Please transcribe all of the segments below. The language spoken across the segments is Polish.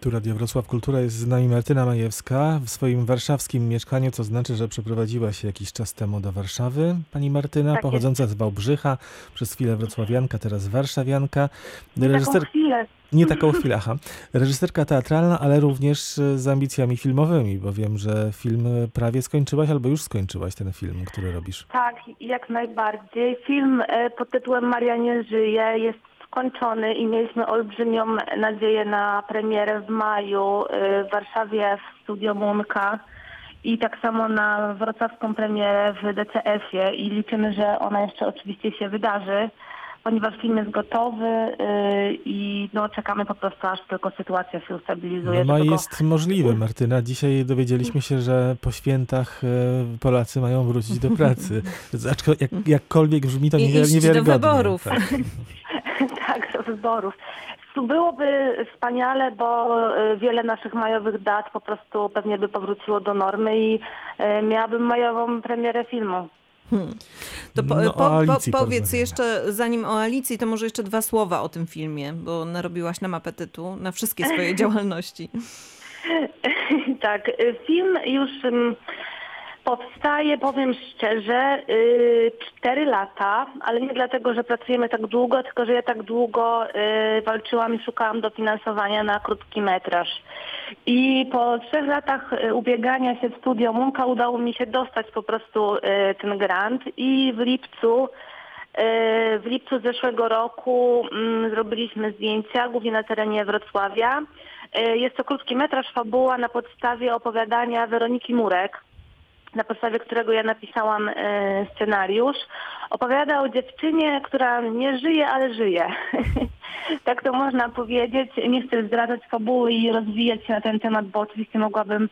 Tu Radio Wrocław Kultura jest z nami Martyna Majewska w swoim warszawskim mieszkaniu, co znaczy, że przeprowadziła się jakiś czas temu do Warszawy. Pani Martyna, Tak pochodząca z Wałbrzycha, przez chwilę wrocławianka, teraz warszawianka. Nie taką chwilę. Nie taką chwilę, aha. Reżyserka teatralna, ale również z ambicjami filmowymi, bo wiem, że film prawie skończyłaś albo już skończyłaś ten film, który robisz. Tak, jak najbardziej. Film e, pod tytułem Maria nie żyje jest skończony i mieliśmy olbrzymią nadzieję na premierę w maju e, w Warszawie w Studio Munka i tak samo na wrocławską premierę w DCF-ie i liczymy, że ona jeszcze oczywiście się wydarzy, ponieważ film jest gotowy e, i no, czekamy po prostu aż tylko sytuacja się ustabilizuje. No ma Tylko- jest możliwe, Martyna. Dzisiaj dowiedzieliśmy się, że po świętach e, Polacy mają wrócić do pracy. Aczko, jak, jakkolwiek brzmi to I niewier- iść do niewiarygodnie. wyborów. Tak. Wyborów. Tu Byłoby wspaniale, bo e, wiele naszych majowych dat po prostu pewnie by powróciło do normy i e, miałabym majową premierę filmu. To po, No, po, po, powiedz jeszcze, zanim o Alicji, to może jeszcze dwa słowa o tym filmie, bo narobiłaś nam apetytu na wszystkie swoje działalności. tak, film już ym, powstaje, powiem szczerze, y, cztery lata, ale nie dlatego, że pracujemy tak długo, tylko że ja tak długo y, walczyłam i szukałam dofinansowania na krótki metraż. I po trzech latach y, ubiegania się w studio Munka udało mi się dostać po prostu ten grant i w lipcu W lipcu zeszłego roku mm, zrobiliśmy zdjęcia, głównie na terenie Wrocławia. Jest to krótki metraż fabuła na podstawie opowiadania Weroniki Murek, na podstawie którego ja napisałam e, scenariusz. Opowiada o dziewczynie, która nie żyje, ale żyje. tak to można powiedzieć. Nie chcę zdradzać fabuły i rozwijać się na ten temat, bo oczywiście mogłabym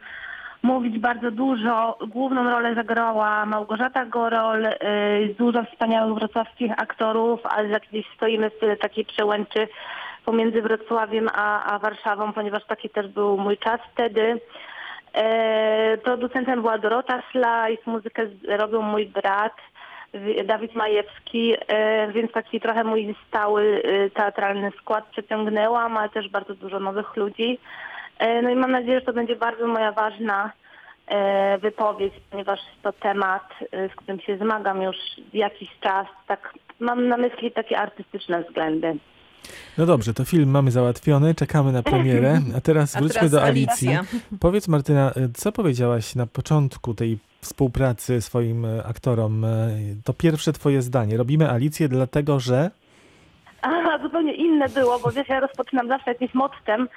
mówić bardzo dużo. Główną rolę zagrała Małgorzata Gorol, y, dużo wspaniałych wrocławskich aktorów, ale jak gdzieś stoimy w tyle takiej przełęczy pomiędzy Wrocławiem a, a Warszawą, ponieważ taki też był mój czas wtedy. E, Producentem była Dorota Szlajs, muzykę robił mój brat Dawid Majewski, e, więc taki trochę mój stały e, teatralny skład przeciągnęłam, ale też bardzo dużo nowych ludzi. No i mam nadzieję, że to będzie bardzo moja ważna wypowiedź, ponieważ to temat, z którym się zmagam już jakiś czas. Tak, mam na myśli takie artystyczne względy. No dobrze, to film mamy załatwiony, czekamy na premierę, a teraz A wróćmy teraz do Alicji. Alicja. Powiedz Martyna, e, co powiedziałaś na początku tej współpracy swoim e, aktorom? E, To pierwsze twoje zdanie. Robimy Alicję dlatego, że... A, zupełnie inne było, bo wiesz, ja rozpoczynam zawsze jakimś mottem,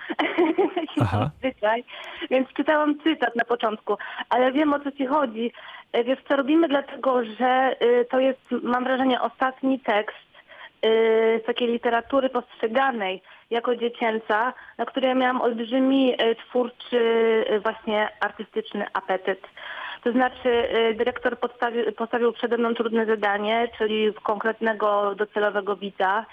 zwyczaj, więc czytałam cytat na początku, ale wiem o co ci chodzi. Wiesz co, robimy dlatego, że y, to jest, mam wrażenie, ostatni tekst z takiej literatury postrzeganej jako dziecięca, na której ja miałam olbrzymi y, twórczy, y, właśnie artystyczny apetyt. To znaczy y, dyrektor postawił, postawił przede mną trudne zadanie, czyli konkretnego docelowego widza,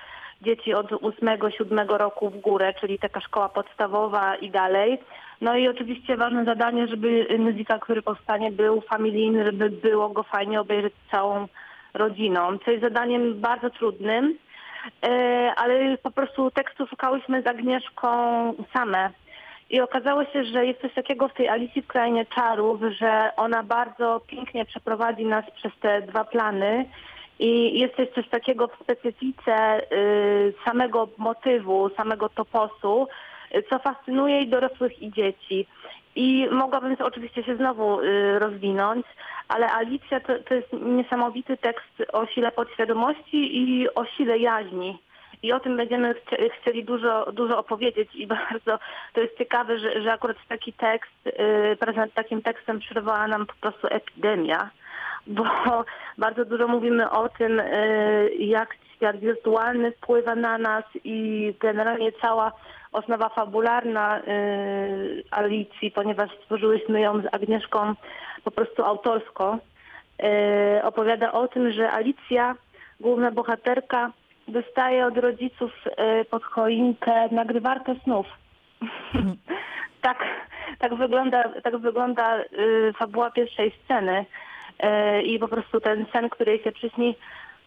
dzieci od 8-7 roku w górę, czyli taka szkoła podstawowa i dalej. No i oczywiście ważne zadanie, żeby muzyka, który powstanie, był familijny, żeby było go fajnie obejrzeć całą rodziną. Co jest zadaniem bardzo trudnym, e, ale po prostu tekstu szukałyśmy z Agnieszką same. I okazało się, że jest coś takiego w tej Alicji w Krainie Czarów, że ona bardzo pięknie przeprowadzi nas przez te dwa plany i jest też coś takiego w specyfice y, samego motywu, samego toposu, co fascynuje i dorosłych i dzieci. I mogłabym to oczywiście się znowu y, rozwinąć, ale Alicja to, to jest niesamowity tekst o sile podświadomości i o sile jaźni. I o tym będziemy chci- chcieli dużo, dużo opowiedzieć i bardzo to jest ciekawe, że, że akurat taki tekst, praca nad takim tekstem przerwała nam po prostu epidemia, bo bardzo dużo mówimy o tym, yy, jak świat wirtualny wpływa na nas i generalnie cała osnowa fabularna yy, Alicji, ponieważ stworzyłyśmy ją z Agnieszką po prostu autorsko, yy, opowiada o tym, że Alicja, główna bohaterka, dostaje od rodziców y, pod choinkę nagrywarkę snów. tak, tak wygląda, tak wygląda y, fabuła pierwszej sceny. Y, I po prostu ten sen, który się przyśni,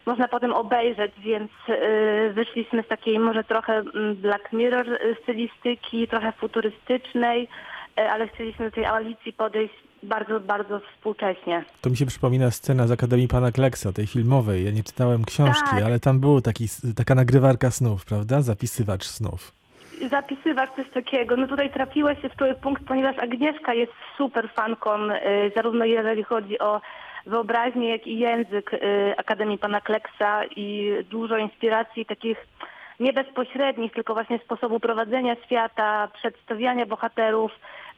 można potem obejrzeć, więc y, wyszliśmy z takiej może trochę mm, Black Mirror y, stylistyki, trochę futurystycznej, ale chcieliśmy do tej Alicji podejść bardzo, bardzo współcześnie. To mi się przypomina scena z Akademii Pana Kleksa, tej filmowej. Ja nie czytałem książki, Tak. ale tam był taki, taka nagrywarka snów, prawda? Zapisywacz snów. Zapisywać coś takiego. No tutaj trafiłeś się w który punkt, ponieważ Agnieszka jest super fanką, y, zarówno jeżeli chodzi o wyobraźnię, jak i język y, Akademii Pana Kleksa i dużo inspiracji takich nie bezpośrednich, tylko właśnie sposobu prowadzenia świata, przedstawiania bohaterów.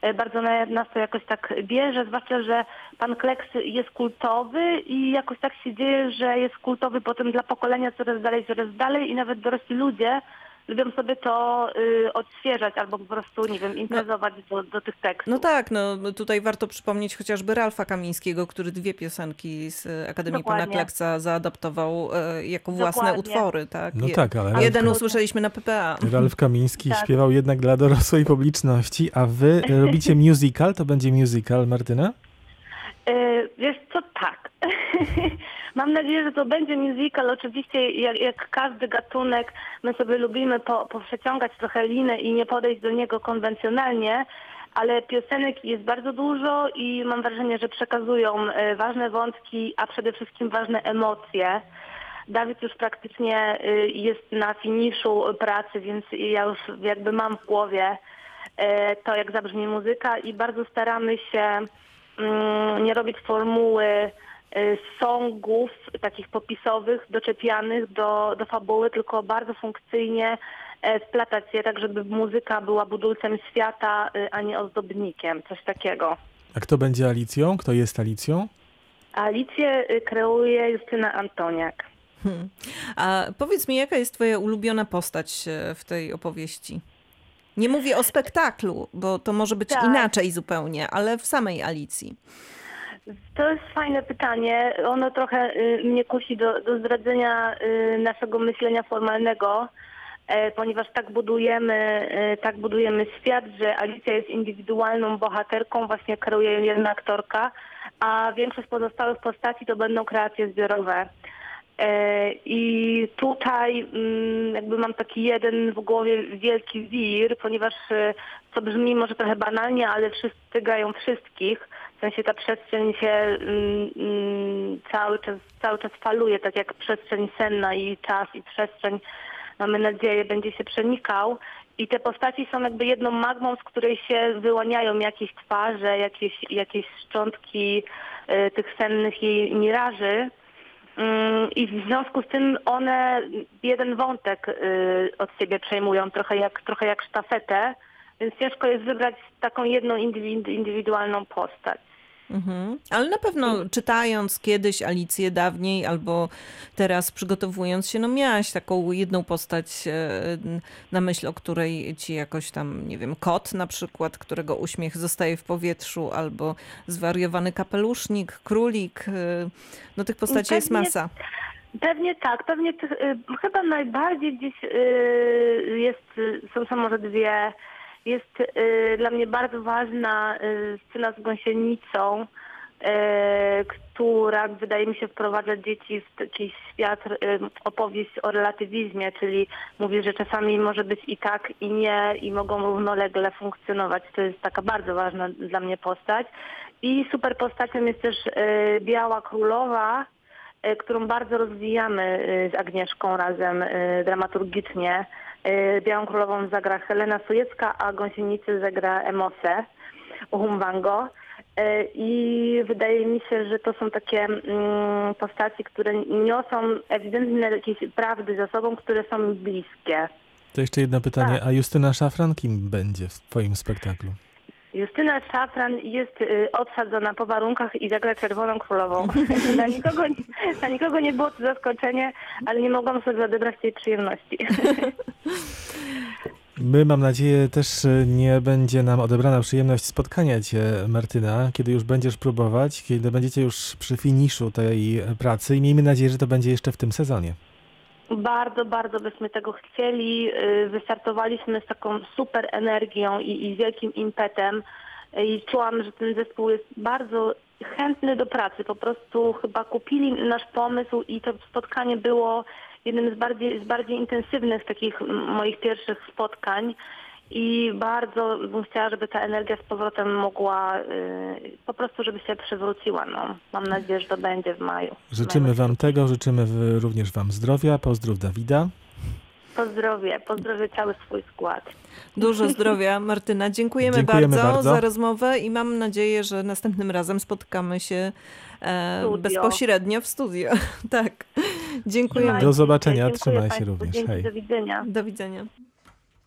Y, Bardzo na- nas to jakoś tak bierze, zwłaszcza, że Pan Kleks jest kultowy i jakoś tak się dzieje, że jest kultowy potem dla pokolenia coraz dalej, coraz dalej i nawet dorośli ludzie lubią sobie to y, odświeżać albo po prostu, nie wiem, imprezować do, do tych tekstów. No tak, no tutaj warto przypomnieć chociażby Ralfa Kamińskiego, który dwie piosenki z Akademii Pana Dokładnie. Kleksa zaadaptował e, jako własne Dokładnie. utwory, tak? No Je- tak, ale Jeden Ralf, usłyszeliśmy na PPA. Ralf Kamiński Tak. śpiewał jednak dla dorosłej publiczności, a wy robicie musical, to będzie musical, Martyna? Y, wiesz co, tak. Mam nadzieję, że to będzie musical. Oczywiście jak, jak każdy gatunek, my sobie lubimy po, poprzeciągać trochę linę i nie podejść do niego konwencjonalnie, ale piosenek jest bardzo dużo i mam wrażenie, że przekazują y, ważne wątki, a przede wszystkim ważne emocje. Dawid już praktycznie y, jest na finiszu pracy, więc ja już jakby mam w głowie e, to, jak zabrzmi muzyka i bardzo staramy się nie robić formuły e, songów takich popisowych, doczepianych do, do fabuły, tylko bardzo funkcyjnie e, wplatać je tak, żeby muzyka była budulcem świata, e, a nie ozdobnikiem, coś takiego. A kto będzie Alicją? Kto jest Alicją? Alicję e, kreuje Justyna Antoniak. Hmm. A powiedz mi, jaka jest twoja ulubiona postać e, w tej opowieści? Nie mówię o spektaklu, bo to może być Tak. inaczej zupełnie, ale w samej Alicji. To jest fajne pytanie. Ono trochę y, mnie kusi do, do zdradzenia y, naszego myślenia formalnego, e, ponieważ tak budujemy, e, tak budujemy świat, że Alicja jest indywidualną bohaterką, właśnie kreuje ją jedna aktorka, a większość pozostałych postaci to będą kreacje zbiorowe. E, I tutaj mm, jakby mam taki jeden w głowie wielki wir, ponieważ e, co brzmi może trochę banalnie, ale wszyscy grają wszystkich. W sensie ta przestrzeń się mm, mm, cały czas, cały czas faluje, tak jak przestrzeń senna i czas i przestrzeń, mamy nadzieję, będzie się przenikał. I te postaci są jakby jedną magmą, z której się wyłaniają jakieś twarze, jakieś, jakieś szczątki e, tych sennych jej miraży. Mm, I w związku z tym one jeden wątek y, od siebie przejmują, trochę jak, trochę jak sztafetę, więc ciężko jest wybrać taką jedną indywi- indywidualną postać. Mhm. Ale na pewno czytając kiedyś Alicję dawniej albo teraz przygotowując się, no miałaś taką jedną postać e, na myśl, o której ci jakoś tam, nie wiem, kot na przykład, którego uśmiech zostaje w powietrzu, albo zwariowany kapelusznik, królik. e, No tych postaci jest Pewnie- masa. Pewnie tak, pewnie tych, y, chyba najbardziej gdzieś y, jest, są, może dwie, jest y, dla mnie bardzo ważna y, scena z gąsienicą, y, która wydaje mi się wprowadza dzieci w taki świat, opowieść o relatywizmie, czyli mówi, że czasami może być i tak, i nie, i mogą równolegle funkcjonować. To jest taka bardzo ważna dla mnie postać. I super postacią jest też Biała Królowa, którą bardzo rozwijamy z Agnieszką razem dramaturgicznie. Y, Białą Królową zagra Helena Sujecka, a Gąsienicę zagra Emose Uhumbango. Y, I wydaje mi się, że to są takie mm, postaci, które niosą ewidentnie jakieś prawdy za sobą, które są mi bliskie. To jeszcze jedno pytanie, Tak. a Justyna Szafran kim będzie w twoim spektaklu? Justyna Szafran jest y, obsadzona po warunkach i zagra Czerwoną Królową. dla, nikogo, dla nikogo nie było to zaskoczenie, ale nie mogłam sobie odebrać tej przyjemności. My, mam nadzieję, też e, nie będzie nam odebrana przyjemność spotkania cię, Martyna, kiedy już będziesz próbować, kiedy będziecie już przy finiszu tej e, pracy i miejmy nadzieję, że to będzie jeszcze w tym sezonie. Bardzo, bardzo byśmy tego chcieli. Y, Wystartowaliśmy z taką super energią i, i wielkim impetem. I czułam, że ten zespół jest bardzo chętny do pracy. Po prostu chyba kupili nasz pomysł i to spotkanie było jednym z bardziej, z bardziej intensywnych takich moich pierwszych spotkań. I bardzo bym chciała, żeby ta energia z powrotem mogła y, po prostu, żeby się przywróciła. No. Mam nadzieję, że to będzie w maju. Życzymy Wam tego, życzymy również Wam zdrowia. Pozdrów Dawida. Pozdrowie, pozdrowię cały swój skład. Dużo zdrowia, Martyna. Dziękujemy, Dziękujemy bardzo, bardzo. za rozmowę i mam nadzieję, że następnym razem spotkamy się e, bezpośrednio w studio. tak. Dziękujemy. Do zobaczenia. Dziękuję trzymaj się również. Dzięki. Do widzenia. Do widzenia.